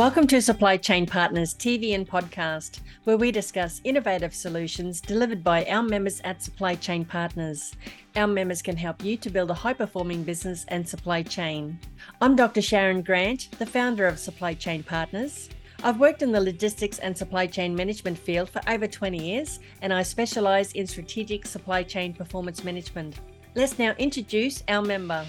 Welcome to Supply Chain Partners TV and podcast, where we discuss innovative solutions delivered by our members at Supply Chain Partners. Our members can help you to build a high performing business and supply chain. I'm Dr. Sharyn Grant, the founder of Supply Chain Partners. I've worked in the logistics and supply chain management field for over 20 years, and I specialise in strategic supply chain performance management. Let's now introduce our member.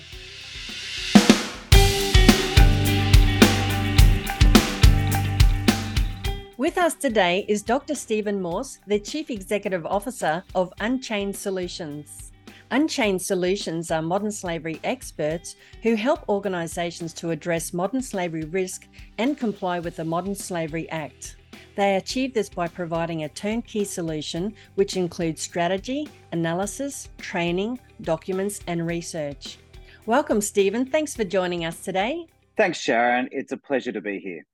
With us today is Dr. Stephen Morse, the Chief Executive Officer of Unchained Solutions. Unchained Solutions are modern slavery experts who help organisations to address modern slavery risk and comply with the Modern Slavery Act. They achieve this by providing a turnkey solution which includes strategy, analysis, training, documents, and research. Welcome, Stephen. Thanks for joining us today. Thanks, Sharyn. It's a pleasure to be here.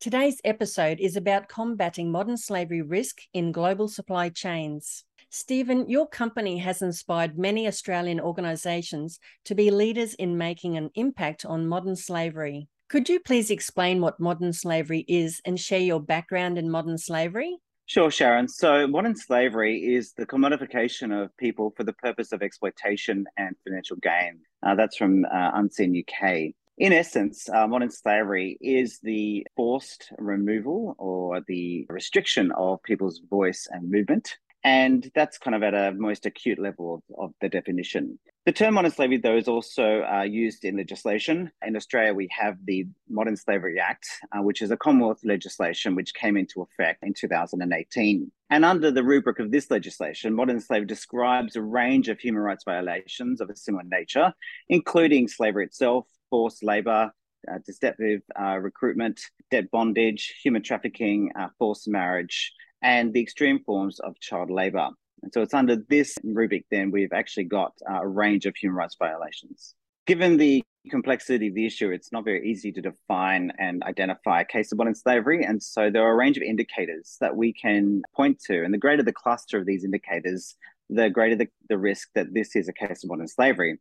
Today's episode is about combating modern slavery risk in global supply chains. Stephen, your company has inspired many Australian organisations to be leaders in making an impact on modern slavery. Could you please explain what modern slavery is and share your background in modern slavery? Sure, Sharyn. So, modern slavery is the commodification of people for the purpose of exploitation and financial gain. Uh, that's from uh, Unseen UK. In essence, uh, modern slavery is the forced removal or the restriction of people's voice and movement. And that's kind of at a most acute level of, of the definition. The term modern slavery, though, is also uh, used in legislation. In Australia, we have the Modern Slavery Act, uh, which is a Commonwealth legislation which came into effect in 2018. And under the rubric of this legislation, modern slavery describes a range of human rights violations of a similar nature, including slavery itself, forced labor, uh, deceptive uh, recruitment, debt bondage, human trafficking, uh, forced marriage, and the extreme forms of child labor. And so it's under this rubric, then we've actually got uh, a range of human rights violations. Given the complexity of the issue, it's not very easy to define and identify a case of modern slavery. And so there are a range of indicators that we can point to. And the greater the cluster of these indicators, the greater the, the risk that this is a case of modern slavery.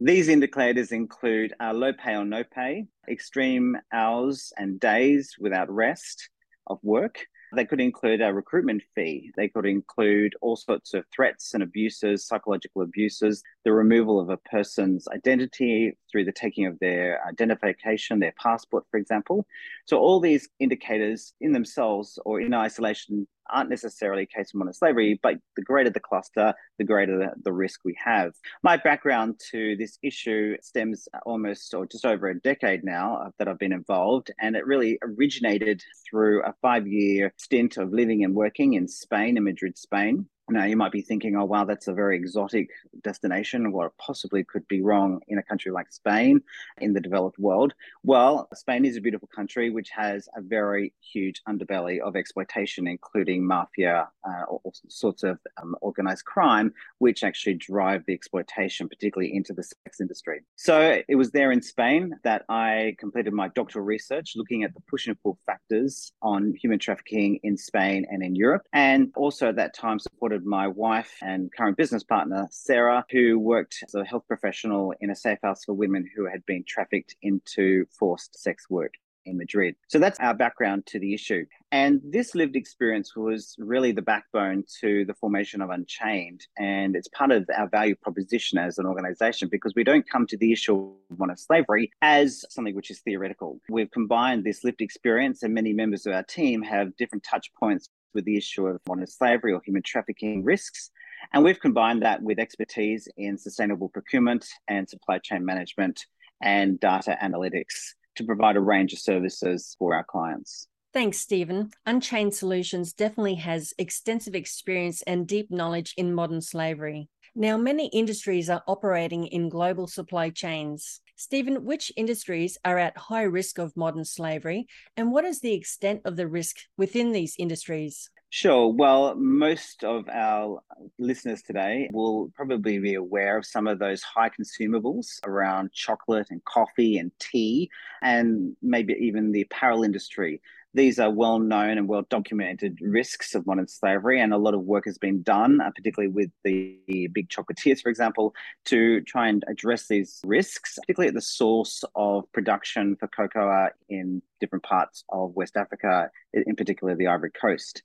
These indicators include uh, low pay or no pay, extreme hours and days without rest of work, they could include a recruitment fee. They could include all sorts of threats and abuses, psychological abuses, the removal of a person's identity through the taking of their identification, their passport, for example. So, all these indicators in themselves or in isolation aren't necessarily a case of modern slavery, but the greater the cluster, the greater the, the risk we have. My background to this issue stems almost or just over a decade now uh, that I've been involved, and it really originated through a five year stint of living and working in Spain, in Madrid, Spain. Now, you might be thinking, oh, wow, that's a very exotic destination. What possibly could be wrong in a country like Spain in the developed world? Well, Spain is a beautiful country which has a very huge underbelly of exploitation, including mafia, uh, all sorts of um, organized crime, which actually drive the exploitation, particularly into the sex industry. So it was there in Spain that I completed my doctoral research looking at the push and pull factors on human trafficking in Spain and in Europe, and also at that time supported supported my wife and current business partner, Sarah, who worked as a health professional in a safe house for women who had been trafficked into forced sex work in Madrid. So that's our background to the issue. And this lived experience was really the backbone to the formation of Unchained. And it's part of our value proposition as an organization because we don't come to the issue of modern slavery as something which is theoretical. We've combined this lived experience, and many members of our team have different touch points with the issue of modern slavery or human trafficking risks. And we've combined that with expertise in sustainable procurement and supply chain management and data analytics to provide a range of services for our clients. Thanks, Stephen. Unchained Solutions definitely has extensive experience and deep knowledge in modern slavery. Now, many industries are operating in global supply chains. Stephen, which industries are at high risk of modern slavery, and what is the extent of the risk within these industries? Sure. Well, most of our listeners today will probably be aware of some of those high consumables around chocolate and coffee and tea, and maybe even the apparel industry. These are well known and well documented risks of modern slavery, and a lot of work has been done, uh, particularly with the big chocolatiers, for example, to try and address these risks, particularly at the source of production for cocoa in different parts of West Africa, in particular the Ivory Coast.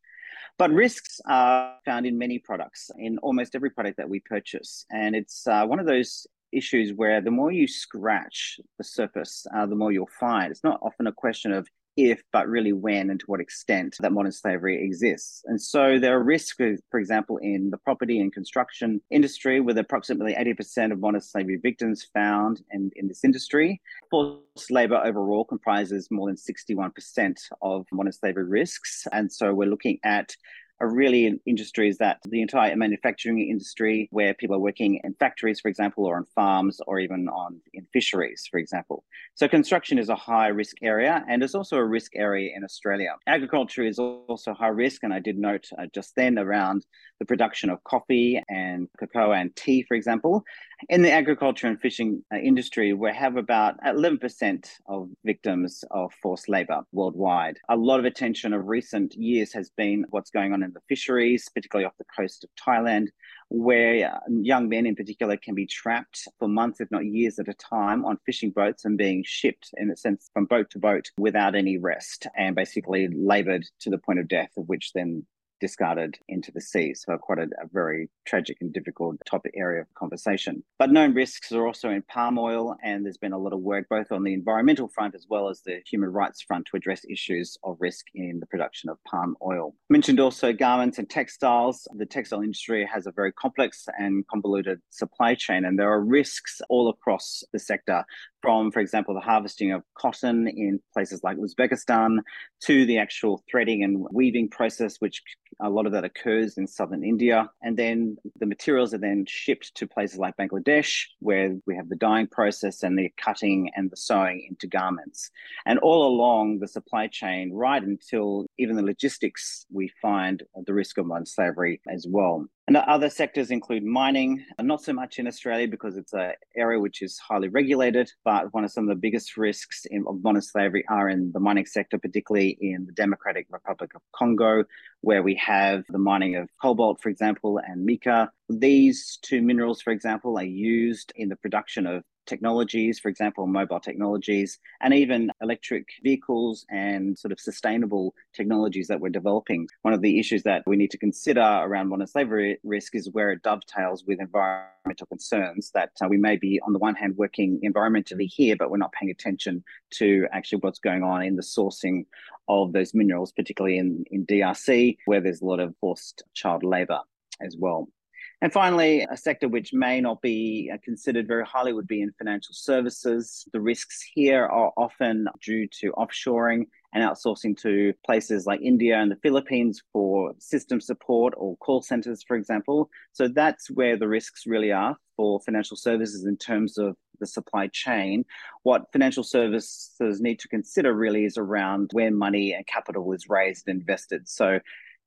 But risks are found in many products, in almost every product that we purchase. And it's uh, one of those issues where the more you scratch the surface, uh, the more you'll find. It's not often a question of if, but really when and to what extent that modern slavery exists. And so there are risks, for example, in the property and construction industry, with approximately 80% of modern slavery victims found in, in this industry. Forced labor overall comprises more than 61% of modern slavery risks. And so we're looking at are really in industries that the entire manufacturing industry, where people are working in factories, for example, or on farms, or even on in fisheries, for example. So construction is a high risk area, and it's also a risk area in Australia. Agriculture is also high risk, and I did note uh, just then around the production of coffee and cocoa and tea, for example. In the agriculture and fishing uh, industry, we have about 11% of victims of forced labor worldwide. A lot of attention of recent years has been what's going on in the fisheries, particularly off the coast of Thailand, where young men in particular can be trapped for months, if not years at a time, on fishing boats and being shipped, in a sense, from boat to boat without any rest and basically labored to the point of death, of which then discarded into the sea. So, quite a, a, very tragic and difficult topic area of conversation. But known risks are also in palm oil, and there's been a lot of work both on the environmental front as well as the human rights front to address issues of risk in the production of palm oil. Mentioned also garments and textiles. The textile industry has a very complex and convoluted supply chain, and there are risks all across the sector from, for example, the harvesting of cotton in places like Uzbekistan to the actual threading and weaving process, which a lot of that occurs in southern India. And then the materials are then shipped to places like Bangladesh, where we have the dyeing process and the cutting and the sewing into garments. And all along the supply chain, right until even the logistics, we find the risk of modern slavery as well. And other sectors include mining, not so much in Australia because it's an area which is highly regulated, but one of some of the biggest risks in, of modern slavery are in the mining sector, particularly in the Democratic Republic of Congo, where we have the mining of cobalt, for example, and mica. These two minerals, for example, are used in the production of technologies, for example, mobile technologies, and even electric vehicles and sort of sustainable technologies that we're developing. One of the issues that we need to consider around modern slavery risk is where it dovetails with environmental concerns that uh, we may be, on the one hand, working environmentally here, but we're not paying attention to actually what's going on in the sourcing of those minerals, particularly in, in DRC, where there's a lot of forced child labor as well. And finally, a sector which may not be uh, considered very highly would be in financial services. The risks here are often due to offshoring and outsourcing to places like India and the Philippines for system support or call centers, for example. So that's where the risks really are for financial services in terms of the supply chain. What financial services need to consider really is around where money and capital is raised and invested. So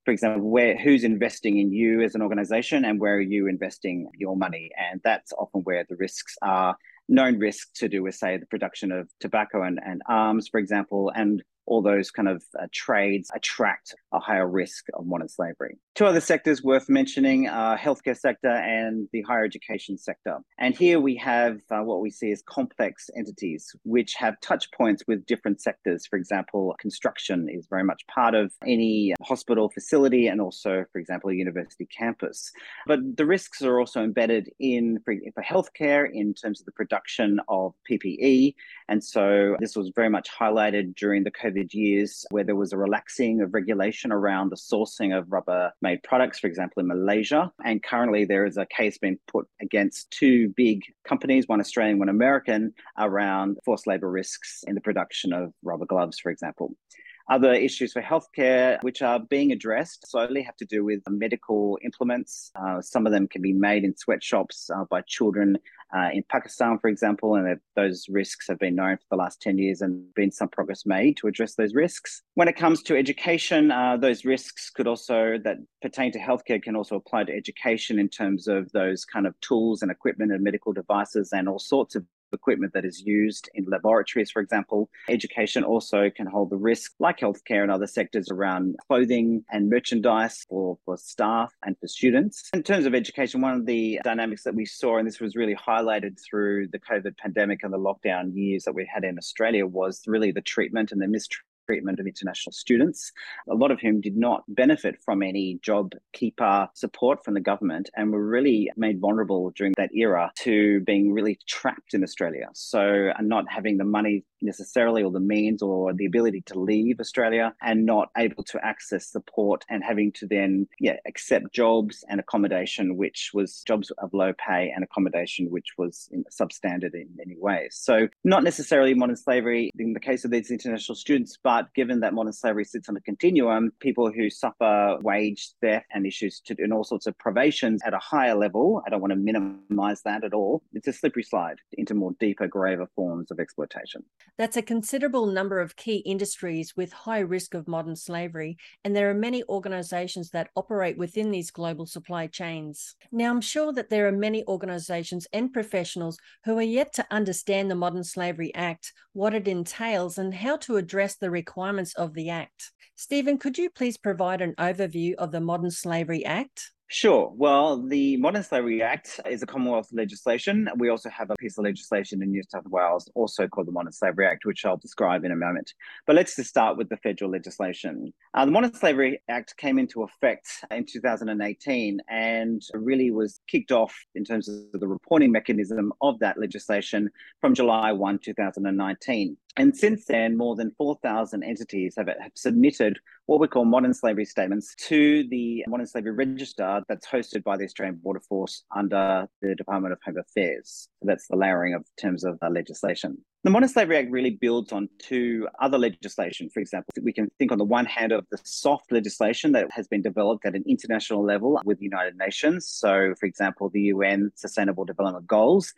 for example, where who's investing in you as an organization and where are you investing your money? And that's often where the risks are known risks to do with, say, the production of tobacco and, and arms, for example, and all those kind of uh, trades attract a higher risk of modern slavery. Two other sectors worth mentioning are healthcare sector and the higher education sector. And here we have uh, what we see as complex entities which have touch points with different sectors. For example, construction is very much part of any hospital facility and also, for example, a university campus. But the risks are also embedded in for, for healthcare in terms of the production of PPE. And so this was very much highlighted during the COVID COVID years where there was a relaxing of regulation around the sourcing of rubber made products, for example, in Malaysia. And currently there is a case being put against two big companies, one Australian, one American, around forced labor risks in the production of rubber gloves, for example. Other issues for healthcare, which are being addressed, solely have to do with medical implements. Uh, some of them can be made in sweatshops uh, by children uh, in Pakistan, for example, and those risks have been known for the last 10 years and been some progress made to address those risks. When it comes to education, uh, those risks could also, that pertain to healthcare, can also apply to education in terms of those kind of tools and equipment and medical devices and all sorts of equipment that is used in laboratories, for example. Education also can hold the risk, like healthcare and other sectors, around clothing and merchandise for, for staff and for students. In terms of education, one of the dynamics that we saw, and this was really highlighted through the COVID pandemic and the lockdown years that we had in Australia, was really the treatment and the mistreatment treatment of international students, a lot of whom did not benefit from any job keeper support from the government and were really made vulnerable during that era to being really trapped in Australia. So, and not having the money necessarily or the means or the ability to leave Australia and not able to access support and having to then yeah accept jobs and accommodation which was jobs of low pay and accommodation which was substandard in many ways. So not necessarily modern slavery in the case of these international students but given that modern slavery sits on a continuum people who suffer wage theft and issues to, and all sorts of privations at a higher level I don't want to minimize that at all. It's a slippery slide into more deeper graver forms of exploitation that's a considerable number of key industries with high risk of modern slavery, and there are many organisations that operate within these global supply chains. Now, I'm sure that there are many organisations and professionals who are yet to understand the Modern Slavery Act, what it entails, and how to address the requirements of the Act. Stephen, could you please provide an overview of the Modern Slavery Act? Sure. Well, the Modern Slavery Act is a Commonwealth legislation. We also have a piece of legislation in New South Wales, also called the Modern Slavery Act, which I'll describe in a moment. But let's just start with the federal legislation. Uh, the Modern Slavery Act came into effect in 2018 and really was kicked off in terms of the reporting mechanism of that legislation from July 1, 2019. And since then, more than 4,000 entities have, have submitted what we call modern slavery statements to the Modern Slavery Register that's hosted by the Australian Border Force under the Department of Home Affairs. That's the layering of terms of uh, legislation. The Modern Slavery Act really builds on two other legislation. For example, we can think on the one hand of the soft legislation that has been developed at an international level with the United Nations. So, for example, the UN Sustainable Development Goals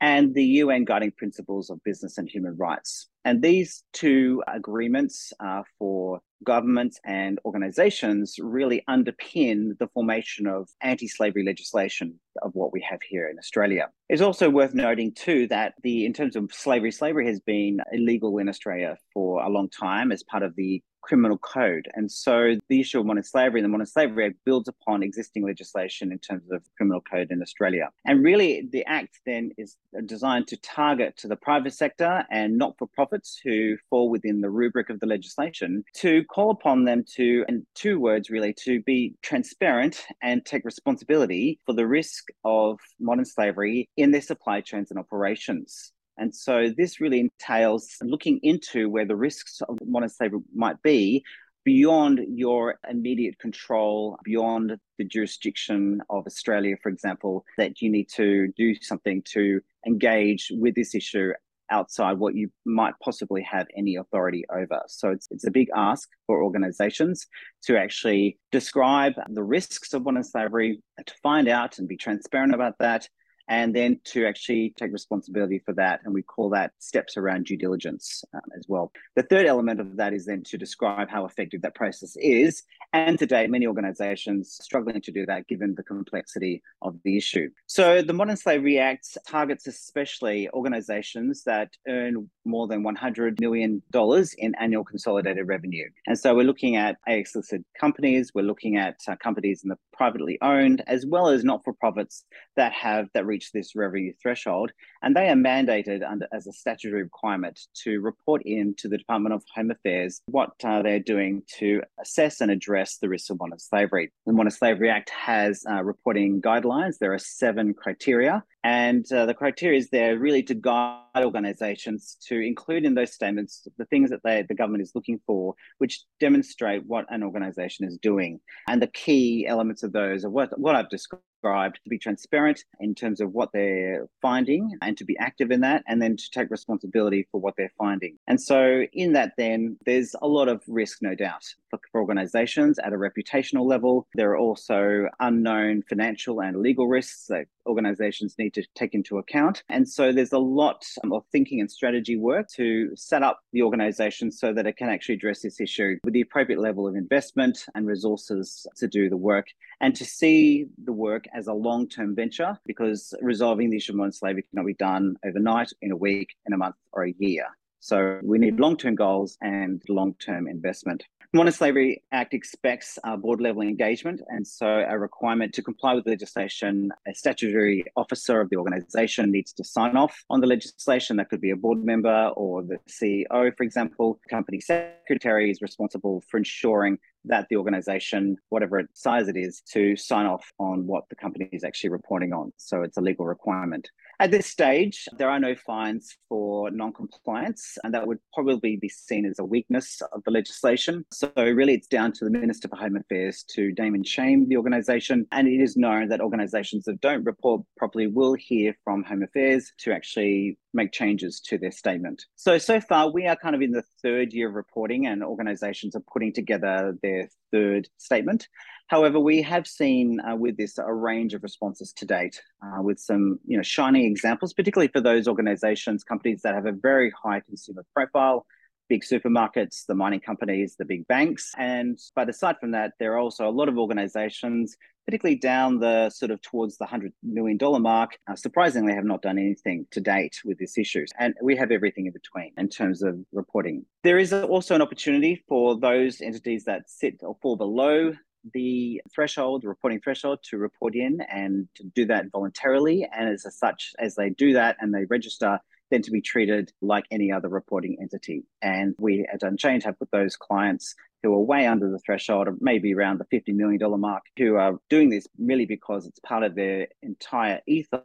and the UN Guiding Principles of Business and Human Rights. And these two agreements uh, for governments and organizations really underpin the formation of anti slavery legislation of what we have here in Australia. It's also worth noting, too, that the in terms of slavery, slavery has been illegal in Australia for a long time as part of the criminal code. And so the issue of modern slavery and the Modern Slavery Act builds upon existing legislation in terms of criminal code in Australia. And really, the Act then is designed to target to the private sector and not for profits who fall within the rubric of the legislation to call upon them to, in two words really, to be transparent and take responsibility for the risk of modern slavery in their supply chains and operations. And so this really entails looking into where the risks of modern slavery might be beyond your immediate control, beyond the jurisdiction of Australia, for example, that you need to do something to engage with this issue outside what you might possibly have any authority over. So it's, it's a big ask for organizations to actually describe the risks of modern slavery, to find out and be transparent about that, and then to actually take responsibility for that. And we call that steps around due diligence um, as well. The third element of that is then to describe how effective that process is. And today, many organizations struggling to do that given the complexity of the issue. So the Modern Slavery Act targets especially organizations that earn more than $100 million in annual consolidated revenue. And so we're looking at ASX listed companies, we're looking at uh, companies in the privately owned, as well as not for profits that have that reach this revenue threshold. And they are mandated under as a statutory requirement to report in to the Department of Home Affairs what uh, they're doing to assess and address the risks of modern slavery. The Modern Slavery Act has uh, reporting guidelines. There are seven criteria and uh, the criteria is there really to guide organizations to include in those statements the things that they, the government is looking for, which demonstrate what an organization is doing. And the key elements of those are what, what I've described to be transparent in terms of what they're finding and to be active in that, and then to take responsibility for what they're finding. And so, in that, then there's a lot of risk, no doubt, for for organizations at a reputational level. There are also unknown financial and legal risks that organizations need to take into account. And so there's a lot of thinking and strategy work to set up the organization so that it can actually address this issue with the appropriate level of investment and resources to do the work and to see the work as a long term venture because resolving the issue of modern slavery cannot be done overnight, in a week, in a month, or a year. So we need long term goals and long term investment. The Modern Slavery Act expects uh, board level engagement, and so a requirement to comply with legislation, a statutory officer of the organisation needs to sign off on the legislation. That could be a board member or the CEO, for example. Company secretary is responsible for ensuring that the organisation, whatever its size it is, to sign off on what the company is actually reporting on. So it's a legal requirement. At this stage, there are no fines for non-compliance, and that would probably be seen as a weakness of the legislation. So really, it's down to the Minister for Home Affairs to name and shame the organisation. And it is known that organisations that don't report properly will hear from Home Affairs to actually make changes to their statement. So, so far, we are kind of in the third year of reporting, and organisations are putting together their third statement. However, we have seen uh, with this a range of responses to date, uh, with some you know shining examples, particularly for those organisations, companies that have a very high consumer profile, big supermarkets, the mining companies, the big banks, and but aside from that, there are also a lot of organisations, particularly down the sort of towards the hundred million dollar mark, uh, surprisingly have not done anything to date with this issue, and we have everything in between in terms of reporting. There is also an opportunity for those entities that sit or fall below the threshold, the reporting threshold, to report in and to do that voluntarily. And as such, as they do that and they register, then to be treated like any other reporting entity. And we at Unchained have put those clients who are way under the threshold of maybe around the $50 million mark, who are doing this really because it's part of their entire ethos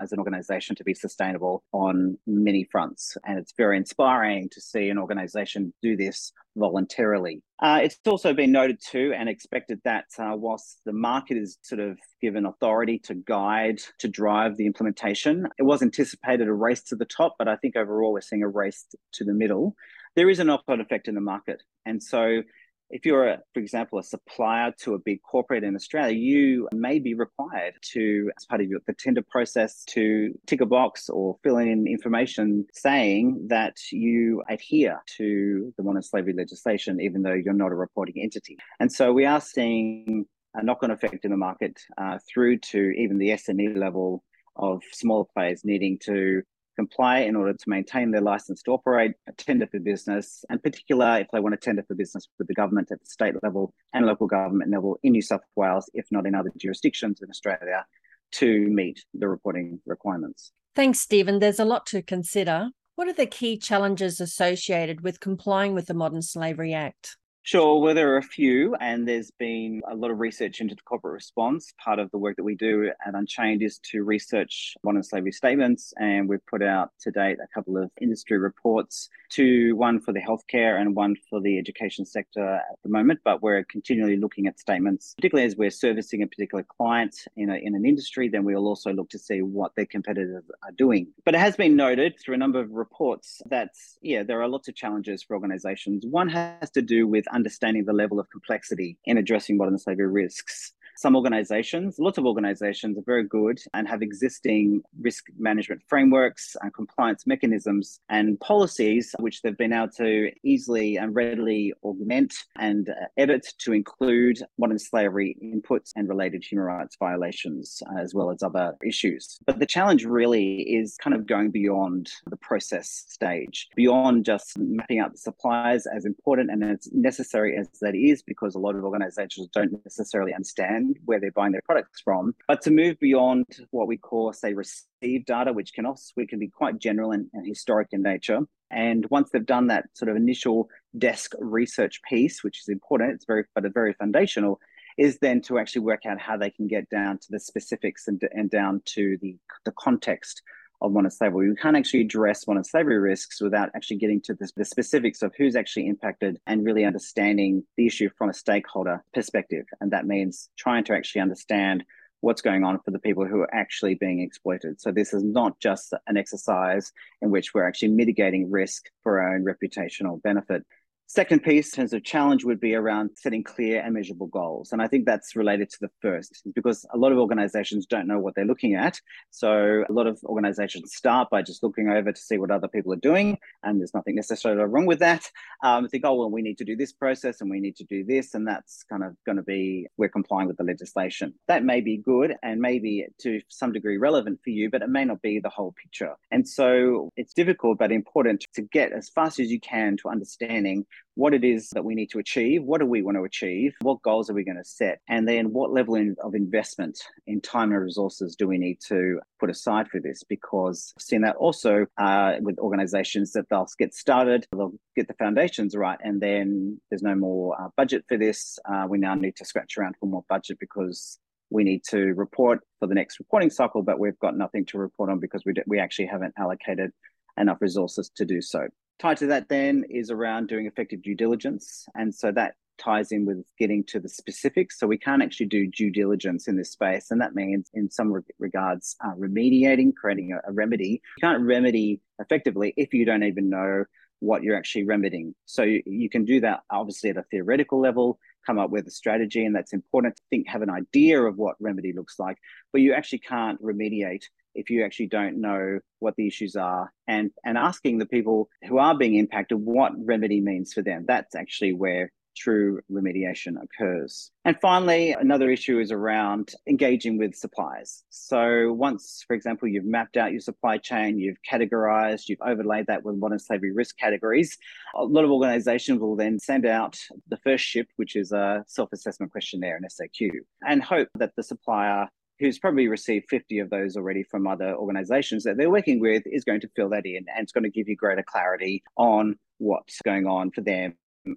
as an organization to be sustainable on many fronts. And it's very inspiring to see an organization do this voluntarily. Uh, it's also been noted too and expected that uh, whilst the market is sort of given authority to guide, to drive the implementation, it was anticipated a race to the top, but I think overall we're seeing a race to the middle. There is an knock on effect in the market. And so if you're, a, for example, a supplier to a big corporate in Australia, you may be required to, as part of your, the tender process, to tick a box or fill in information saying that you adhere to the modern slavery legislation, even though you're not a reporting entity. And so we are seeing a knock on effect in the market uh, through to even the SME level of smaller players needing to comply in order to maintain their license to operate, tender for business, and particular if they want to tender for business with the government at the state level and local government level in New South Wales, if not in other jurisdictions in Australia, to meet the reporting requirements. Thanks, Stephen. There's a lot to consider. What are the key challenges associated with complying with the Modern Slavery Act? Sure. Well, there are a few, and there's been a lot of research into the corporate response. Part of the work that we do at Unchained is to research modern slavery statements, and we've put out to date a couple of industry reports, to one for the healthcare and one for the education sector at the moment. But we're continually looking at statements, particularly as we're servicing a particular client in, a, in an industry. Then we'll also look to see what their competitors are doing. But it has been noted through a number of reports that yeah, there are lots of challenges for organisations. One has to do with understanding the level of complexity in addressing modern slavery risks. Some organizations, lots of organizations are very good and have existing risk management frameworks and compliance mechanisms and policies, which they've been able to easily and readily augment and uh, edit to include modern slavery inputs and related human rights violations, uh, as well as other issues. But the challenge really is kind of going beyond the process stage, beyond just mapping out the suppliers as important and as necessary as that is, because a lot of organizations don't necessarily understand where they're buying their products from, but to move beyond what we call, say, receive data, which can also we can be quite general and, and historic in nature. And once they've done that sort of initial desk research piece, which is important, it's very but very foundational, is then to actually work out how they can get down to the specifics and, and down to the, the context of slavery. We can't actually address modern slavery risks without actually getting to the, the, specifics of who's actually impacted and really understanding the issue from a stakeholder perspective. And that means trying to actually understand what's going on for the people who are actually being exploited. So this is not just an exercise in which we're actually mitigating risk for our own reputational benefit. Second piece in terms of challenge would be around setting clear and measurable goals. And I think that's related to the first because a lot of organizations don't know what they're looking at. So a lot of organizations start by just looking over to see what other people are doing. And there's nothing necessarily wrong with that. Um, think, oh, well, we need to do this process and we need to do this. And that's kind of going to be, we're complying with the legislation. That may be good and maybe to some degree relevant for you, but it may not be the whole picture. And so it's difficult, but important to get as fast as you can to understanding what it is that we need to achieve, what do we want to achieve, what goals are we going to set, and then what level of investment in time and resources do we need to put aside for this? Because I've seen that also uh, with organizations that they'll get started, they'll get the foundations right, and then there's no more uh, budget for this. Uh, we now need to scratch around for more budget because we need to report for the next reporting cycle, but we've got nothing to report on because we, we actually haven't allocated enough resources to do so. Tied to that, then, is around doing effective due diligence. And so that ties in with getting to the specifics. So we can't actually do due diligence in this space. And that means, in some re- regards, uh, remediating, creating a, a remedy. You can't remedy effectively if you don't even know what you're actually remedying. So you, you, can do that obviously at a theoretical level, come up with a strategy, and that's important to think, have an idea of what remedy looks like, but you actually can't remediate if you actually don't know what the issues are and and asking the people who are being impacted what remedy means for them that's actually where true remediation occurs. And finally, another issue is around engaging with suppliers. So, once, for example, you've mapped out your supply chain, you've categorized, you've overlaid that with modern slavery risk categories, a lot of organizations will then send out the first ship, which is a self assessment questionnaire, an SAQ, and hope that the supplier who's probably received 50 of those already from other organizations that they're working with is going to fill that in and it's going to give you greater clarity on what's going on for them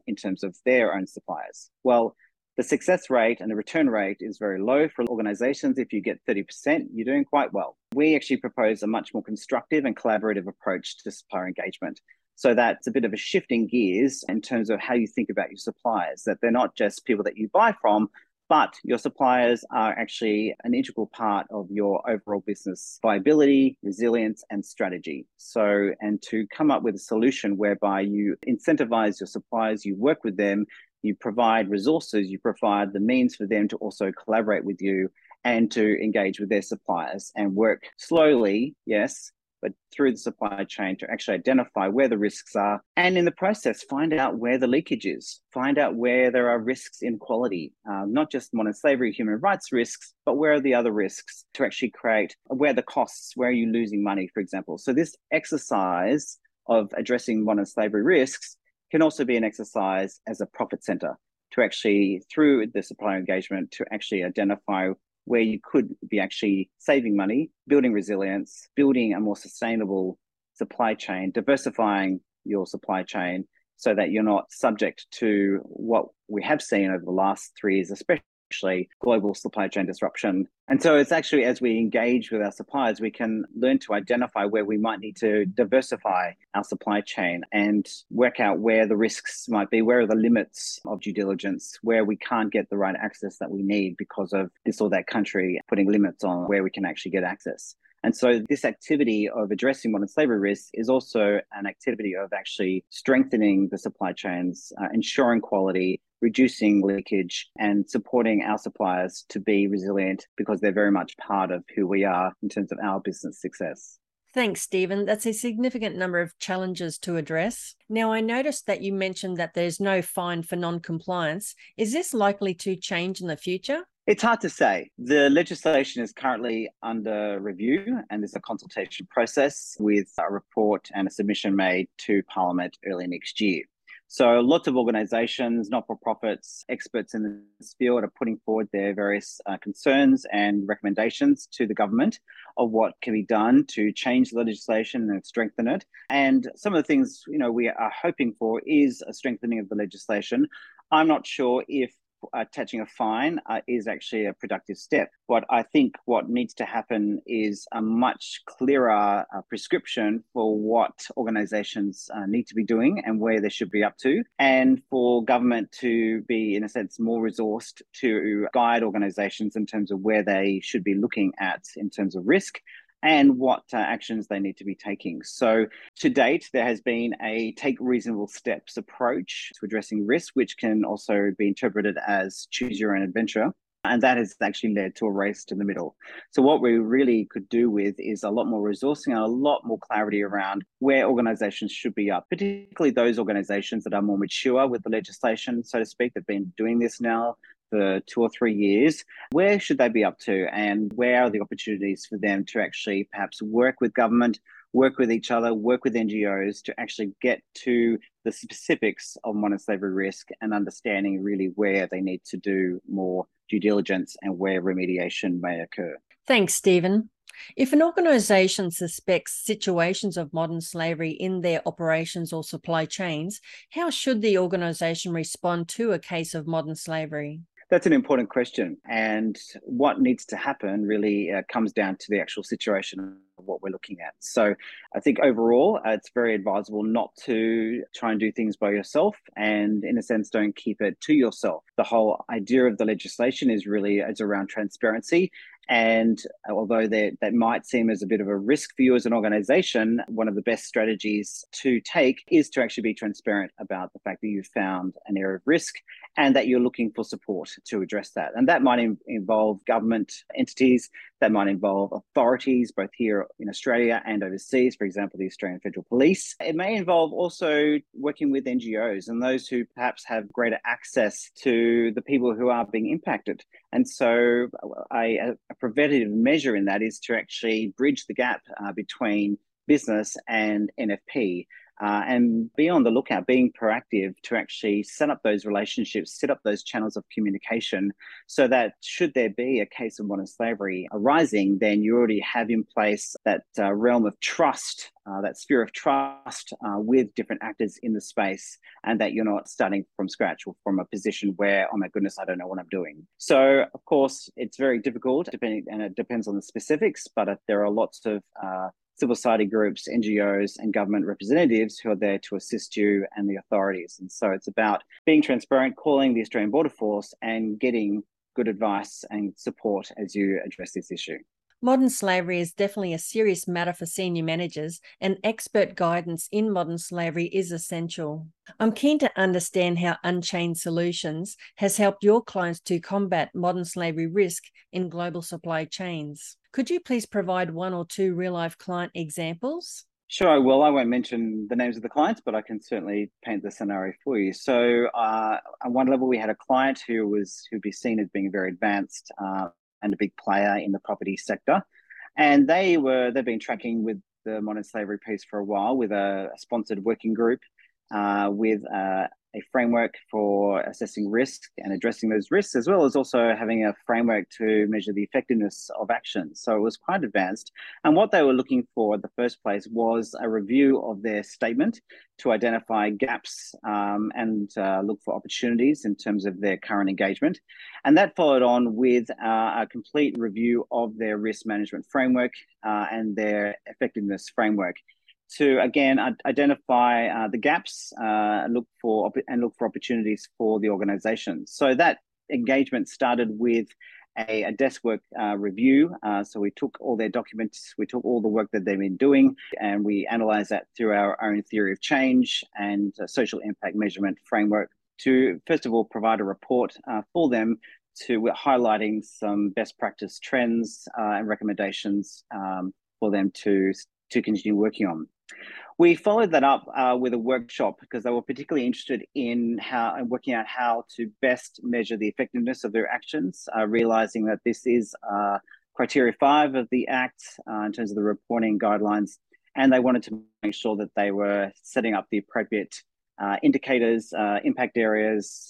in terms of their own suppliers. Well, the success rate and the return rate is very low for organizations. If you get 30%, you're doing quite well. We actually propose a much more constructive and collaborative approach to supplier engagement. So that's a bit of a shifting gears in terms of how you think about your suppliers, that they're not just people that you buy from, but your suppliers are actually an integral part of your overall business viability, resilience, and strategy. So, and to come up with a solution whereby you incentivize your suppliers, you work with them, you provide resources, you provide the means for them to also collaborate with you and to engage with their suppliers and work slowly, yes, but through the supply chain to actually identify where the risks are. And in the process, find out where the leakage is, find out where there are risks in quality, uh, not just modern slavery, human rights risks, but where are the other risks to actually create, where the costs, where are you losing money, for example. So this exercise of addressing modern slavery risks can also be an exercise as a profit center to actually, through the supplier engagement, to actually identify where you could be actually saving money, building resilience, building a more sustainable supply chain, diversifying your supply chain so that you're not subject to what we have seen over the last three years, especially actually global supply chain disruption. And so it's actually as we engage with our suppliers, we can learn to identify where we might need to diversify our supply chain and work out where the risks might be, where are the limits of due diligence, where we can't get the right access that we need because of this or that country putting limits on where we can actually get access. And so, this activity of addressing modern slavery risks is also an activity of actually strengthening the supply chains, uh, ensuring quality, reducing leakage, and supporting our suppliers to be resilient because they're very much part of who we are in terms of our business success. Thanks, Stephen. That's a significant number of challenges to address. Now, I noticed that you mentioned that there's no fine for non compliance. Is this likely to change in the future? It's hard to say. The legislation is currently under review and there's a consultation process with a report and a submission made to Parliament early next year. So lots of organisations, not-for-profits, experts in this field are putting forward their various uh, concerns and recommendations to the government of what can be done to change the legislation and strengthen it. And some of the things you know we are hoping for is a strengthening of the legislation. I'm not sure if attaching a fine uh, is actually a productive step. But I think what needs to happen is a much clearer uh, prescription for what organizations uh, need to be doing and where they should be up to, and for government to be, in a sense, more resourced to guide organizations in terms of where they should be looking at in terms of risk and what uh, actions they need to be taking. So, to date, there has been a take reasonable steps approach to addressing risk, which can also be interpreted as choose your own adventure. And that has actually led to a race to the middle. So, what we really could do with is a lot more resourcing and a lot more clarity around where organizations should be up, particularly those organizations that are more mature with the legislation, so to speak, that have been doing this now for two or three years. Where should they be up to? And where are the opportunities for them to actually perhaps work with government? Work with each other, work with NGOs to actually get to the specifics of modern slavery risk and understanding really where they need to do more due diligence and where remediation may occur. Thanks, Stephen. If an organisation suspects situations of modern slavery in their operations or supply chains, how should the organisation respond to a case of modern slavery? That's an important question. And what needs to happen really uh, comes down to the actual situation of what we're looking at. So I think overall, uh, it's very advisable not to try and do things by yourself and, in a sense, don't keep it to yourself. The whole idea of the legislation is really it's around transparency and although that, might seem as a bit of a risk for you as an organization, one of the best strategies to take is to actually be transparent about the fact that you've found an area of risk and that you're looking for support to address that. And that might in, involve government entities, that might involve authorities, both here in Australia and overseas, for example, the Australian Federal Police. It may involve also working with NGOs and those who perhaps have greater access to the people who are being impacted. And so, a, preventative measure in that is to actually bridge the gap uh, between business and NFP. Uh, and be on the lookout, being proactive to actually set up those relationships, set up those channels of communication so that should there be a case of modern slavery arising, then you already have in place that uh, realm of trust, uh, that sphere of trust uh, with different actors in the space, and that you're not starting from scratch or from a position where, oh my goodness, I don't know what I'm doing. So, of course, it's very difficult, depending, and it depends on the specifics, but uh, there are lots of uh, civil society groups, NGOs, and government representatives who are there to assist you and the authorities. And so it's about being transparent, calling the Australian Border Force, and getting good advice and support as you address this issue. Modern slavery is definitely a serious matter for senior managers, and expert guidance in modern slavery is essential. I'm keen to understand how Unchained Solutions has helped your clients to combat modern slavery risk in global supply chains. Could you please provide one or two real life client examples? Sure, Well, I won't mention the names of the clients, but I can certainly paint the scenario for you. So, uh, on one level, we had a client who was who'd be seen as being very advanced uh, and a big player in the property sector, and they were they've been tracking with the modern slavery piece for a while with a, a sponsored working group uh, with uh, a framework for assessing risk and addressing those risks, as well as also having a framework to measure the effectiveness of action. So it was quite advanced. And what they were looking for in the first place was a review of their statement to identify gaps um, and uh, look for opportunities in terms of their current engagement. And that followed on with uh, a complete review of their risk management framework uh, and their effectiveness framework to again identify uh, the gaps, uh, look for and look for opportunities for the organisation. So that engagement started with a, a desk work uh, review. Uh, so we took all their documents, we took all the work that they've been doing, and we analysed that through our own theory of change and social impact measurement framework to first of all provide a report uh, for them to highlighting some best practice trends uh, and recommendations um, for them to to continue working on. We followed that up uh, with a workshop because they were particularly interested in how and working out how to best measure the effectiveness of their actions, uh, realizing that this is uh, criteria five of the Act uh, in terms of the reporting guidelines. And they wanted to make sure that they were setting up the appropriate uh, indicators, uh, impact areas,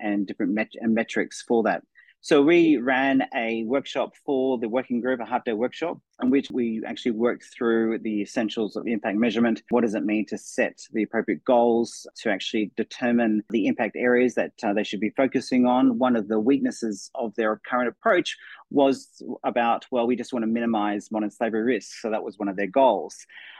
and different met- and metrics for that. So we ran a workshop for the working group, a half day workshop, in which we actually worked through the essentials of impact measurement. What does it mean to set the appropriate goals to actually determine the impact areas that uh, they should be focusing on? One of the weaknesses of their current approach was about, well, we just want to minimize modern slavery risks. So that was one of their goals.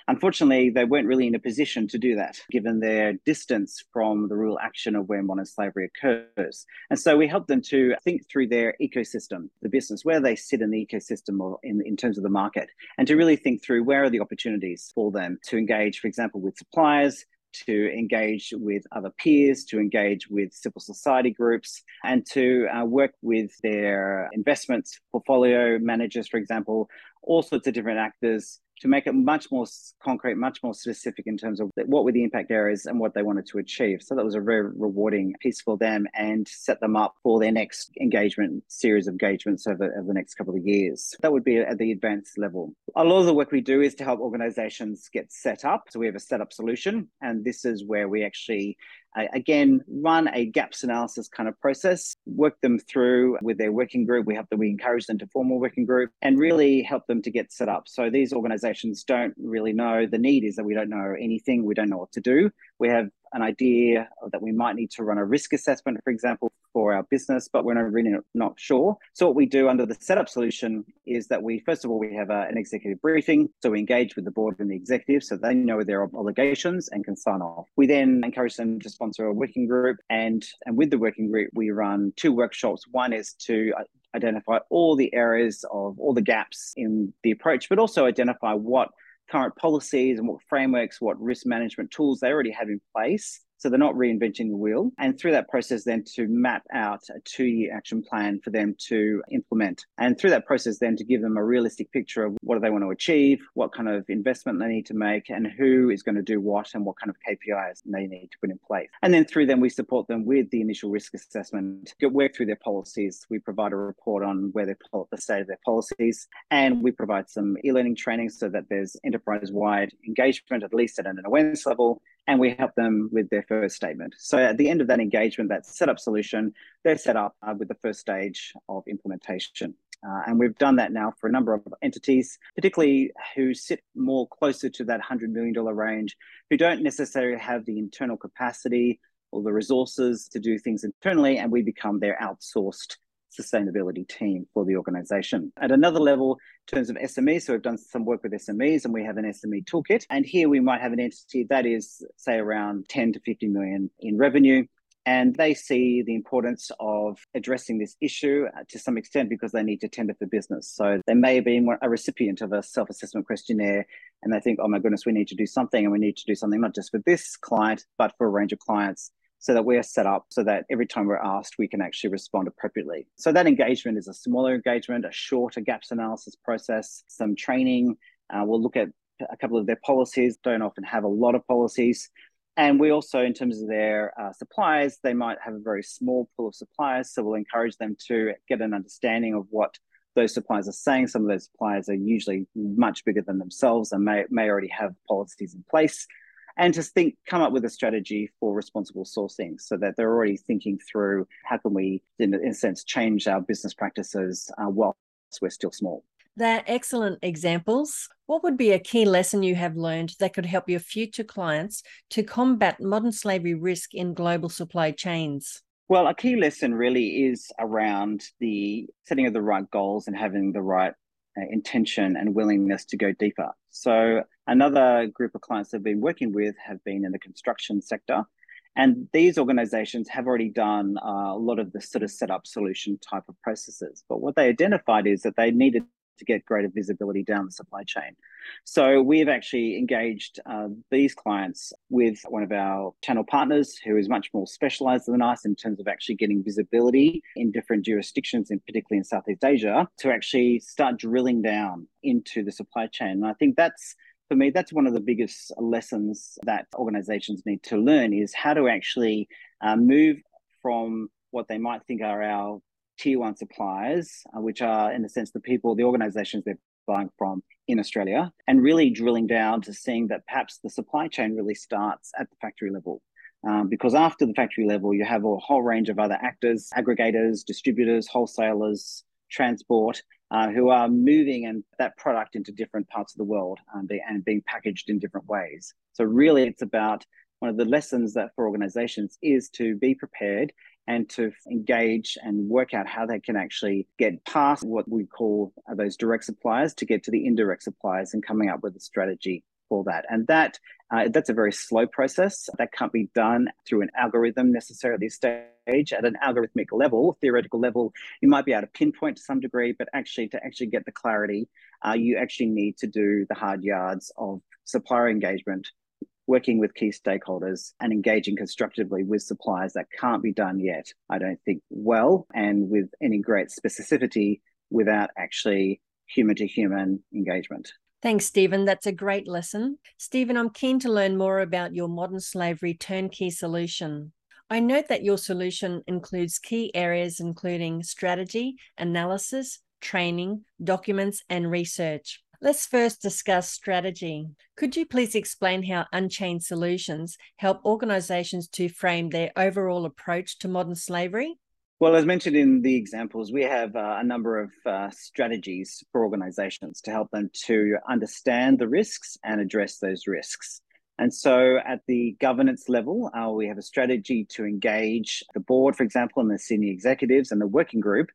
Unfortunately, they weren't really in a position to do that, given their distance from the real action of where modern slavery occurs. And so we helped them to think through their ecosystem, the business, where they sit in the ecosystem or in, in terms of the market market and to really think through where are the opportunities for them to engage, for example, with suppliers, to engage with other peers, to engage with civil society groups, and to uh, work with their investments portfolio managers, for example, all sorts of different actors to make it much more concrete, much more specific in terms of what were the impact areas and what they wanted to achieve. So that was a very rewarding piece for them and set them up for their next engagement series of engagements over, over the next couple of years. That would be at the advanced level. A lot of the work we do is to help organizations get set up. So we have a setup solution, and this is where we actually again, run a gaps analysis kind of process, work them through with their working group. We have to, we encourage them to form a working group and really help them to get set up. So these organizations don't really know the need is that we don't know anything, we don't know what to do. We have an idea that we might need to run a risk assessment, for example, for our business, but we're not really not sure. So what we do under the setup solution is that we, first of all, we have a, an executive briefing. So we engage with the board and the executive so they know their obligations and can sign off. We then encourage them to sponsor a working group. And, and with the working group, we run two workshops. One is to uh, identify all the areas of all the gaps in the approach, but also identify what current policies and what frameworks, what risk management tools they already have in place so they're not reinventing the wheel. And through that process, then to map out a two year action plan for them to implement. And through that process, then to give them a realistic picture of what do they want to achieve, what kind of investment they need to make, and who is going to do what, and what kind of KPIs they need to put in place. And then through them, we support them with the initial risk assessment, get work through their policies. We provide a report on where they the state of their policies, and we provide some e-learning training so that there's enterprise-wide engagement, at least at an awareness level, and we help them with their first statement. So at the end of that engagement, that setup solution, they're set up uh, with the first stage of implementation. Uh, and we've done that now for a number of entities, particularly who sit more closer to that $100 million range, who don't necessarily have the internal capacity or the resources to do things internally, and we become their outsourced sustainability team for the organization. At another level, in terms of SMEs, so we've done some work with SMEs and we have an SME toolkit. And here we might have an entity that is, say, around 10 to 50 million in revenue. And they see the importance of addressing this issue uh, to some extent because they need to tender for business. So they may have been a recipient of a self assessment questionnaire and they think, oh my goodness, we need to do something and we need to do something not just for this client, but for a range of clients so that we're set up so that every time we're asked, we can actually respond appropriately. So that engagement is a smaller engagement, a shorter gaps analysis process, some training. Uh, we'll look at a couple of their policies, don't often have a lot of policies. And we also, in terms of their uh, suppliers, they might have a very small pool of suppliers. So we'll encourage them to get an understanding of what those suppliers are saying. Some of those suppliers are usually much bigger than themselves and may, may already have policies in place and to think come up with a strategy for responsible sourcing so that they're already thinking through how can we in, in a sense change our business practices uh, whilst we're still small they're excellent examples. What would be a key lesson you have learned that could help your future clients to combat modern slavery risk in global supply chains? Well, a key lesson really is around the setting of the right goals and having the right intention and willingness to go deeper. So, another group of clients I've been working with have been in the construction sector. And these organizations have already done uh, a lot of the sort of setup solution type of processes. But what they identified is that they needed to get greater visibility down the supply chain. So we've actually engaged uh, these clients with one of our channel partners who is much more specialized than us in terms of actually getting visibility in different jurisdictions, and particularly in Southeast Asia, to actually start drilling down into the supply chain. And I think that's for me, that's one of the biggest lessons that organizations need to learn is how to actually uh, move from what they might think are our tier one suppliers, uh, which are, in a sense, the people, the organizations they're buying from in Australia, and really drilling down to seeing that perhaps the supply chain really starts at the factory level. Um, because after the factory level, you have a whole range of other actors, aggregators, distributors, wholesalers, transport, uh, who are moving and that product into different parts of the world um, and being packaged in different ways. So really, it's about one of the lessons that for organizations is to be prepared and to engage and work out how they can actually get past what we call those direct suppliers to get to the indirect suppliers and coming up with a strategy for that. And that Uh, that's a very slow process. That can't be done through an algorithm necessarily at this stage. At an algorithmic level, theoretical level, you might be able to pinpoint to some degree, but actually to actually get the clarity, uh, you actually need to do the hard yards of supplier engagement, working with key stakeholders and engaging constructively with suppliers that can't be done yet, I don't think, well and with any great specificity without actually human to human engagement. Thanks, Stephen. That's a great lesson. Stephen, I'm keen to learn more about your modern slavery turnkey solution. I note that your solution includes key areas including strategy, analysis, training, documents, and research. Let's first discuss strategy. Could you please explain how Unchained Solutions help organizations to frame their overall approach to modern slavery? Well, as mentioned in the examples, we have uh, a number of uh, strategies for organizations to help them to understand the risks and address those risks. And so at the governance level, uh, we have a strategy to engage the board, for example, and the senior executives and the working group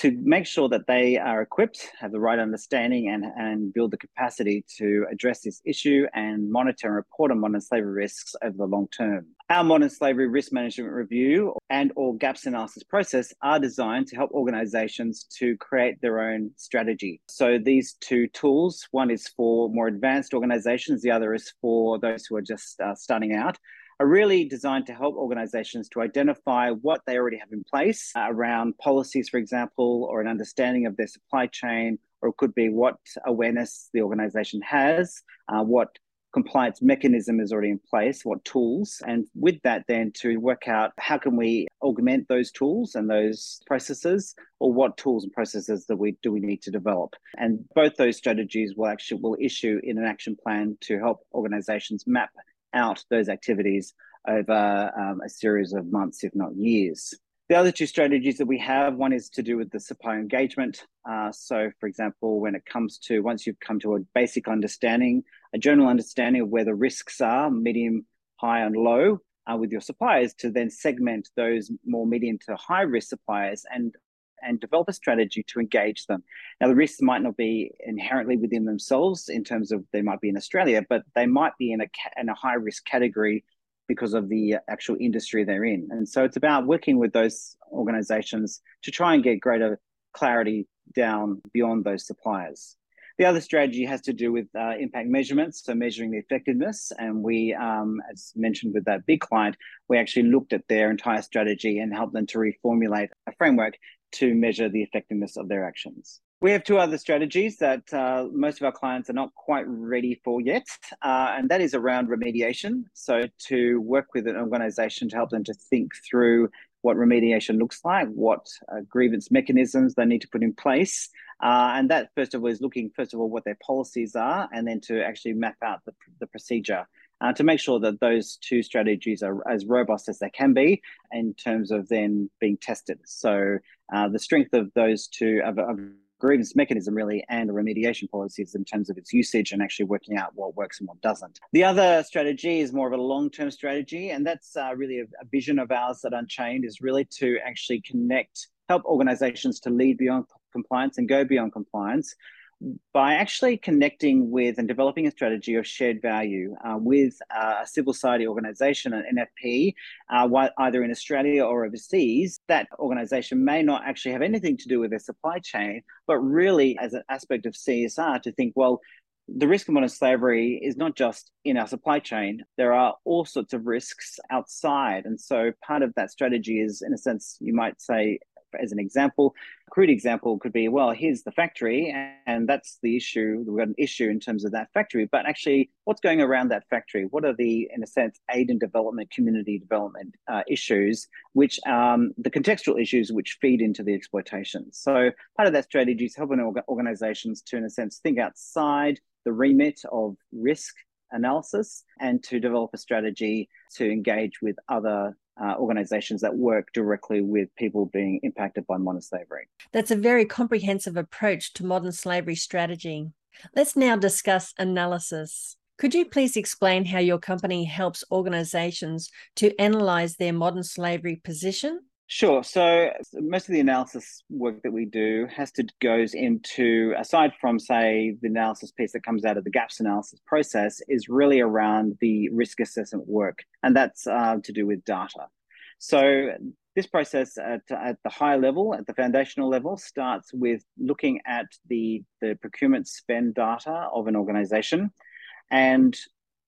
to make sure that they are equipped, have the right understanding, and, and build the capacity to address this issue and monitor and report on modern slavery risks over the long term. Our modern slavery risk management review and or gaps analysis process are designed to help organizations to create their own strategy. So these two tools, one is for more advanced organizations, the other is for those who are just uh, starting out are really designed to help organizations to identify what they already have in place uh, around policies, for example, or an understanding of their supply chain, or it could be what awareness the organization has, uh, what compliance mechanism is already in place, what tools, and with that, then to work out how can we augment those tools and those processes, or what tools and processes that we do we need to develop. And both those strategies will actually will issue in an action plan to help organizations map out those activities over um, a series of months, if not years. The other two strategies that we have one is to do with the supplier engagement. Uh, so, for example, when it comes to once you've come to a basic understanding, a general understanding of where the risks are, medium, high, and low, uh, with your suppliers, to then segment those more medium to high risk suppliers and and develop a strategy to engage them. Now, the risks might not be inherently within themselves in terms of they might be in Australia, but they might be in a, in a high risk category because of the actual industry they're in. And so it's about working with those organizations to try and get greater clarity down beyond those suppliers. The other strategy has to do with uh, impact measurements, so measuring the effectiveness. And we, um, as mentioned with that big client, we actually looked at their entire strategy and helped them to reformulate a framework to measure the effectiveness of their actions. We have two other strategies that uh, most of our clients are not quite ready for yet, uh, and that is around remediation. So, to work with an organization to help them to think through what remediation looks like, what uh, grievance mechanisms they need to put in place. Uh, and that, first of all, is looking, first of all, what their policies are, and then to actually map out the, the procedure uh, to make sure that those two strategies are as robust as they can be in terms of then being tested. So uh, the strength of those two of, of grievance mechanism really and remediation policies in terms of its usage and actually working out what works and what doesn't. The other strategy is more of a long-term strategy, and that's uh, really a, a vision of ours at Unchained is really to actually connect, help organizations to lead beyond compliance and go beyond compliance by actually connecting with and developing a strategy of shared value uh, with uh, a civil society organization, an NFP, uh, either in Australia or overseas, that organization may not actually have anything to do with their supply chain, but really as an aspect of CSR to think, well, the risk of modern slavery is not just in our supply chain. There are all sorts of risks outside. And so part of that strategy is, in a sense, you might say, as an example. A crude example could be, well, here's the factory, and that's the issue. We've got an issue in terms of that factory, but actually, what's going around that factory? What are the, in a sense, aid and development, community development uh, issues, which um, the contextual issues which feed into the exploitation? So part of that strategy is helping organizations to, in a sense, think outside the remit of risk analysis and to develop a strategy to engage with other uh, organizations that work directly with people being impacted by modern slavery. That's a very comprehensive approach to modern slavery strategy. Let's now discuss analysis. Could you please explain how your company helps organizations to analyze their modern slavery position Sure. So most of the analysis work that we do has to goes into aside from say the analysis piece that comes out of the gaps analysis process is really around the risk assessment work, and that's uh, to do with data. So this process at, at the high level, at the foundational level, starts with looking at the the procurement spend data of an organization, and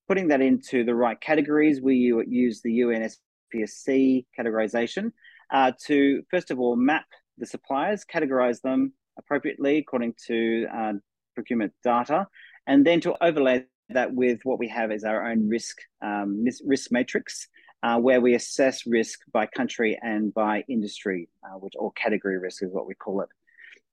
putting that into the right categories. We use the UNSPSC categorization uh, to first of all map the suppliers, categorize them appropriately according to uh, procurement data, and then to overlay that with what we have as our own risk um, risk matrix, uh, where we assess risk by country and by industry, uh, which or category risk is what we call it.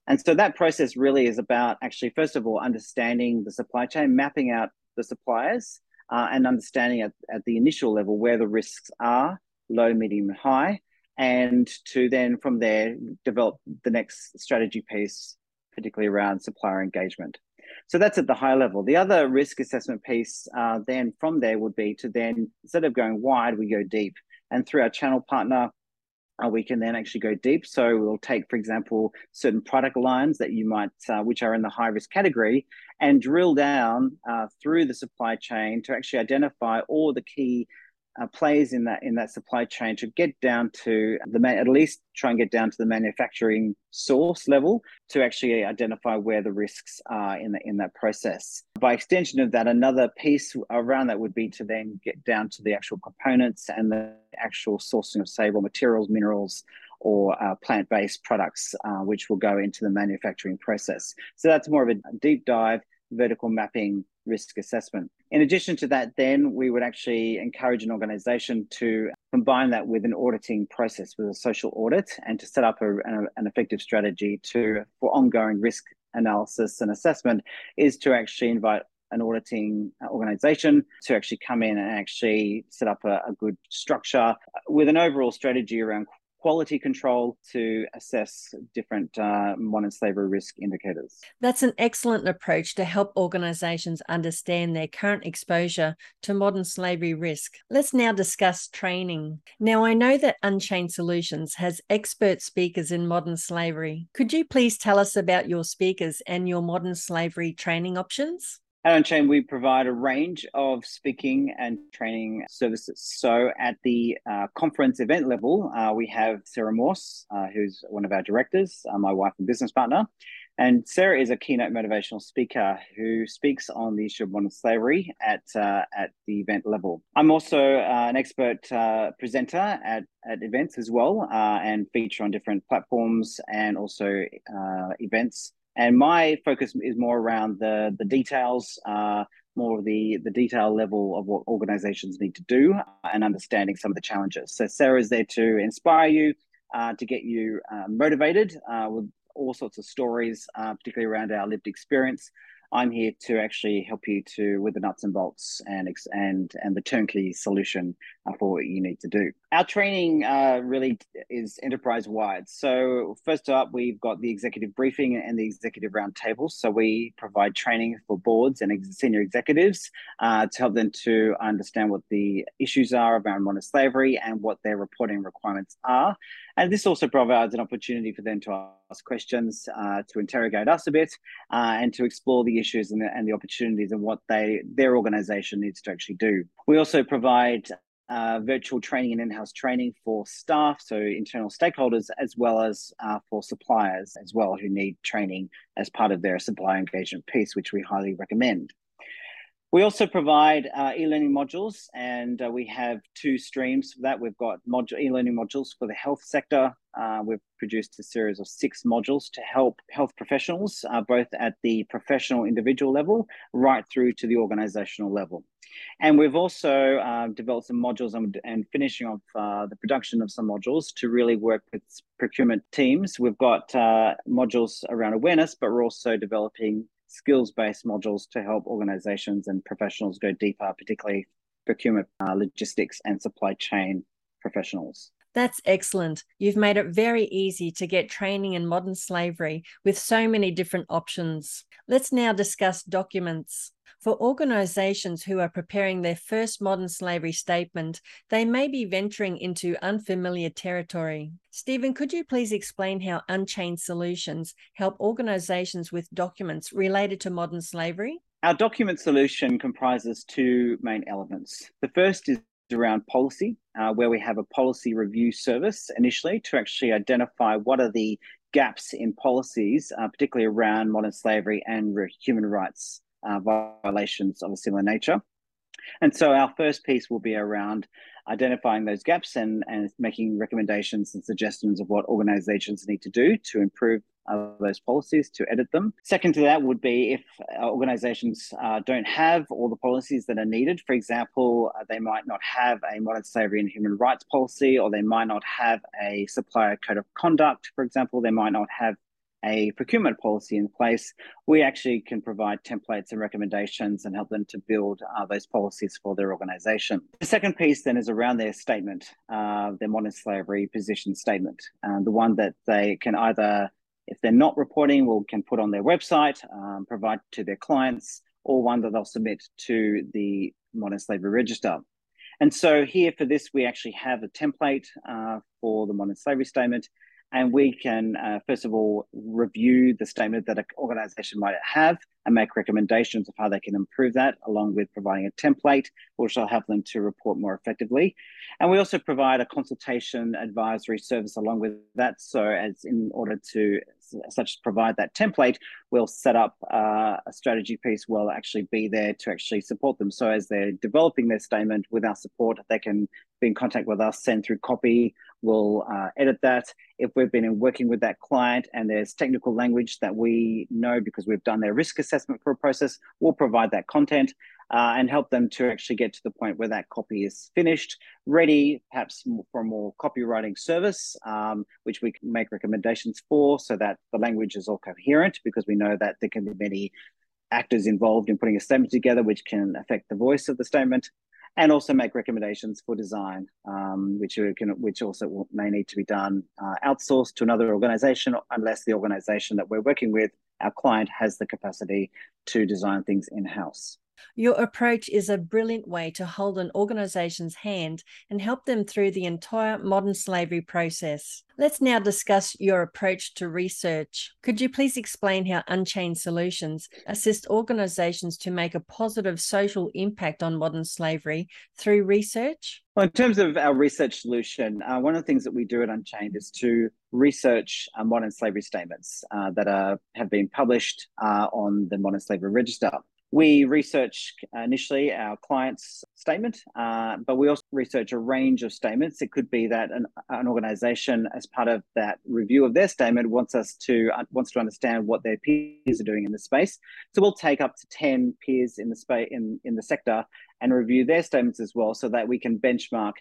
And so that process really is about actually, first of all, understanding the supply chain, mapping out the suppliers, uh, and understanding at, at the initial level where the risks are, low, medium, and high, and to then from there develop the next strategy piece, particularly around supplier engagement. So that's at the high level. The other risk assessment piece uh, then from there would be to then, instead of going wide, we go deep. And through our channel partner, uh, we can then actually go deep. So we'll take, for example, certain product lines that you might, uh, which are in the high risk category, and drill down uh, through the supply chain to actually identify all the key uh, plays in that in that supply chain to get down to the man, at least try and get down to the manufacturing source level to actually identify where the risks are in the, in that process. By extension of that, another piece around that would be to then get down to the actual components and the actual sourcing of say raw materials, minerals, or uh, plant-based products, uh, which will go into the manufacturing process. So that's more of a deep dive vertical mapping risk assessment. In addition to that, then we would actually encourage an organization to combine that with an auditing process, with a social audit, and to set up a, an effective strategy to for ongoing risk analysis and assessment is to actually invite an auditing organization to actually come in and actually set up a, a good structure with an overall strategy around quality control to assess different uh, modern slavery risk indicators. That's an excellent approach to help organisations understand their current exposure to modern slavery risk. Let's now discuss training. Now, I know that Unchained Solutions has expert speakers in modern slavery. Could you please tell us about your speakers and your modern slavery training options? At Unchained, we provide a range of speaking and training services. So, at the uh, conference event level, uh, we have Sarah Morse, uh, who's one of our directors, uh, my wife and business partner. And Sarah is a keynote motivational speaker who speaks on the issue of modern slavery at uh, at the event level. I'm also uh, an expert presenter at, at events as well and feature on different platforms and also events and my focus is more around the the details, uh, more of the the detail level of what organizations need to do, uh, and understanding some of the challenges. So Sarah is there to inspire you, uh, to get you uh, motivated uh, with all sorts of stories, uh, particularly around our lived experience, I'm here to actually help you to with the nuts and bolts and and and the turnkey solution for what you need to do. Our training uh, really is enterprise wide. So first up, we've got the executive briefing and the executive roundtable. So we provide training for boards and senior executives uh, to help them to understand what the issues are around modern slavery and what their reporting requirements are. And this also provides an opportunity for them to ask questions, uh, to interrogate us a bit, uh, and to explore the issues and the, and the opportunities and what they their organisation needs to actually do. We also provide uh, virtual training and in-house training for staff, so internal stakeholders, as well as uh, for suppliers as well who need training as part of their supplier engagement piece, which we highly recommend. We also provide uh, e-learning modules, and uh, we have two streams for that. We've got module e-learning modules for the health sector. Uh, we've produced a series of six modules to help health professionals, both at the professional individual level, right through to the organizational level. And we've also uh, developed some modules and, and finishing off uh, the production of some modules to really work with procurement teams. We've got modules around awareness, but we're also developing skills based modules to help organizations and professionals go deeper, particularly procurement, uh, logistics, and supply chain professionals. That's excellent. You've made it very easy to get training in modern slavery with so many different options. Let's now discuss documents. For organisations who are preparing their first modern slavery statement, they may be venturing into unfamiliar territory. Stephen, could you please explain how Unchained Solutions help organisations with documents related to modern slavery? Our document solution comprises two main elements. The first is around policy, uh, where we have a policy review service initially to actually identify what are the gaps in policies, uh, particularly around modern slavery and human rights uh, violations of a similar nature. And so our first piece will be around identifying those gaps and, and making recommendations and suggestions of what organizations need to do to improve uh, those policies, to edit them. Second to that would be if organizations uh, don't have all the policies that are needed. For example, uh, they might not have a modern slavery and human rights policy, or they might not have a supplier code of conduct, for example, they might not have a procurement policy in place, we actually can provide templates and recommendations and help them to build uh, those policies for their organization. The second piece then is around their statement, uh, their modern slavery position statement, the one that they can either, if they're not reporting, will can put on their website, um, provide to their clients, or one that they'll submit to the modern slavery register. And so here for this, we actually have a template uh, for the modern slavery statement and we can uh, first of all review the statement that an organization might have and make recommendations of how they can improve that along with providing a template which will help them to report more effectively. And we also provide a consultation advisory service along with that. So as in order to such as provide that template we'll set up uh, a strategy piece will actually be there to actually support them. So as they're developing their statement with our support they can be in contact with us send through copy we'll uh, edit that. If we've been working with that client and there's technical language that we know because we've done their risk assessment for a process, we'll provide that content uh, and help them to actually get to the point where that copy is finished, ready perhaps for a more copywriting service, um, which we can make recommendations for so that the language is all coherent because we know that there can be many actors involved in putting a statement together, which can affect the voice of the statement and also make recommendations for design, um, which can, which also may need to be done uh, outsourced to another organization unless the organization that we're working with, our client, has the capacity to design things in house. Your approach is a brilliant way to hold an organization's hand and help them through the entire modern slavery process. Let's now discuss your approach to research. Could you please explain how Unchained Solutions assist organizations to make a positive social impact on modern slavery through research? Well, in terms of our research solution, uh, one of the things that we do at Unchained is to research uh, modern slavery statements uh, that are, have been published uh, on the Modern Slavery Register. We research initially our client's statement, uh, but we also research a range of statements. It could be that an, an organization, as part of that review of their statement, wants us to uh, wants to understand what their peers are doing in the space. So we'll take up to ten peers in the space in, in the sector and review their statements as well, so that we can benchmark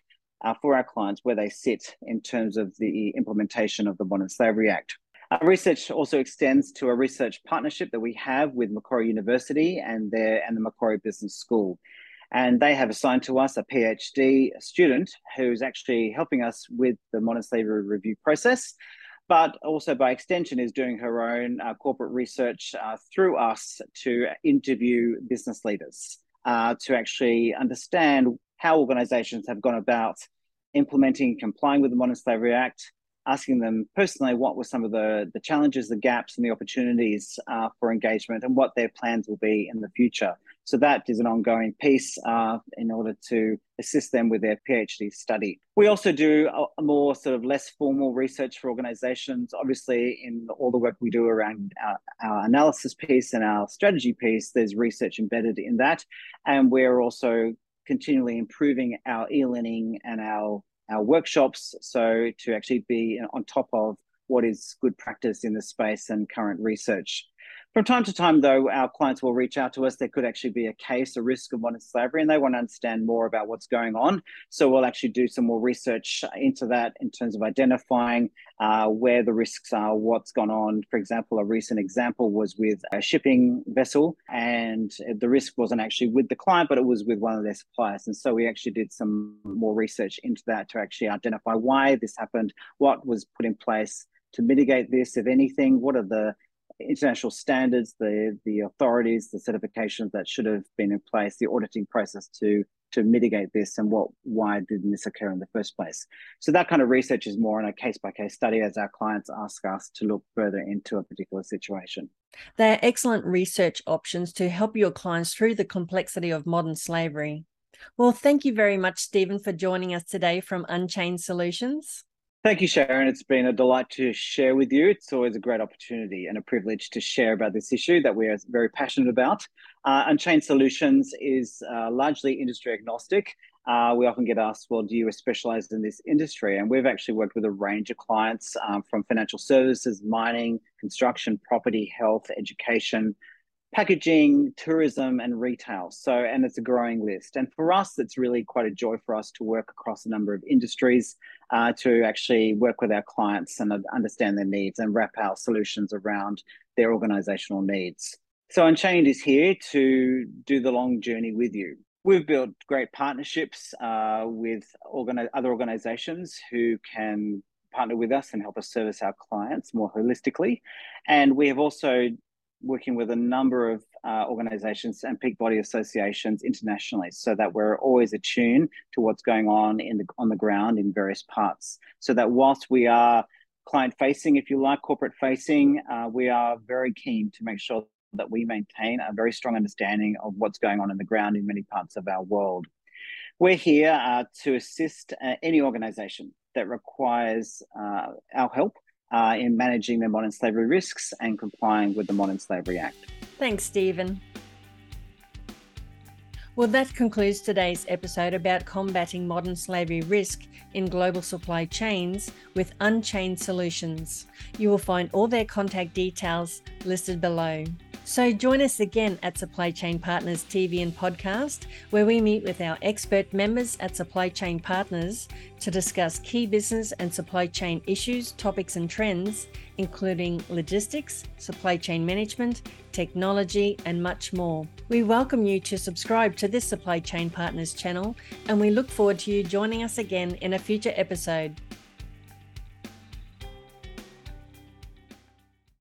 uh, for our clients where they sit in terms of the implementation of the Modern Slavery Act. Our research also extends to a research partnership that we have with Macquarie University and their and the Macquarie Business School. And they have assigned to us a PhD student who's actually helping us with the slavery review process, but also by extension is doing her own uh, corporate research uh, through us to interview business leaders uh, to actually understand how organizations have gone about implementing, and complying with the Slavery Act, asking them personally what were some of the, the challenges, the gaps, and the opportunities uh, for engagement and what their plans will be in the future. So that is an ongoing piece uh, in order to assist them with their PhD study. We also do a, more sort of less formal research for organizations. Obviously, in all the work we do around our, our analysis piece and our strategy piece, there's research embedded in that. And we're also continually improving our e-learning and our our workshops. So to actually be uh, on top of what is good practice in the space and current research. From time to time, though, our clients will reach out to us. There could actually be a case, a risk of modern slavery, and they want to understand more about what's going on. So we'll actually do some more research into that in terms of identifying uh, where the risks are, what's gone on. For example, a recent example was with a shipping vessel, and the risk wasn't actually with the client, but it was with one of their suppliers. And so we actually did some more research into that to actually identify why this happened, what was put in place to mitigate this, if anything, what are the international standards, the the authorities, the certifications that should have been in place, the auditing process to to mitigate this and what why didn't this occur in the first place? So that kind of research is more on a case by case study as our clients ask us to look further into a particular situation. They are excellent research options to help your clients through the complexity of modern slavery. Well thank you very much stephen for joining us today from unchained solutions Thank you, Sharyn. It's been a delight to share with you. It's always a great opportunity and a privilege to share about this issue that we are very passionate about. Uh, Unchained Solutions is uh, largely industry agnostic. Uh, we often get asked, well, do you specialize in this industry? And we've actually worked with a range of clients um, from financial services, mining, construction, property, health, education, packaging, tourism, and retail. So, and it's a growing list. And for us, it's really quite a joy for us to work across a number of industries uh, to actually work with our clients and understand their needs and wrap our solutions around their organizational needs. So, Unchained is here to do the long journey with you. We've built great partnerships uh, with organi- other organizations who can partner with us and help us service our clients more holistically. And we have also working with a number of uh, organizations and peak body associations internationally so that we're always attuned to what's going on in the on the ground in various parts. So that whilst we are client facing if you like corporate facing uh, we are very keen to make sure that we maintain a very strong understanding of what's going on in the ground in many parts of our world. We're here uh, to assist uh, any organization that requires uh, our help uh, in managing their modern slavery risks and complying with the Modern Slavery Act. Thanks, Stephen. Well, that concludes today's episode about combating modern slavery risk in global supply chains with Unchained Solutions. You will find all their contact details listed below. So join us again at Supply Chain Partners TV and podcast, where we meet with our expert members at Supply Chain Partners to discuss key business and supply chain issues, topics, and trends, including logistics, supply chain management, technology, and much more. We welcome you to subscribe to this Supply Chain Partners channel, and we look forward to you joining us again in a future episode.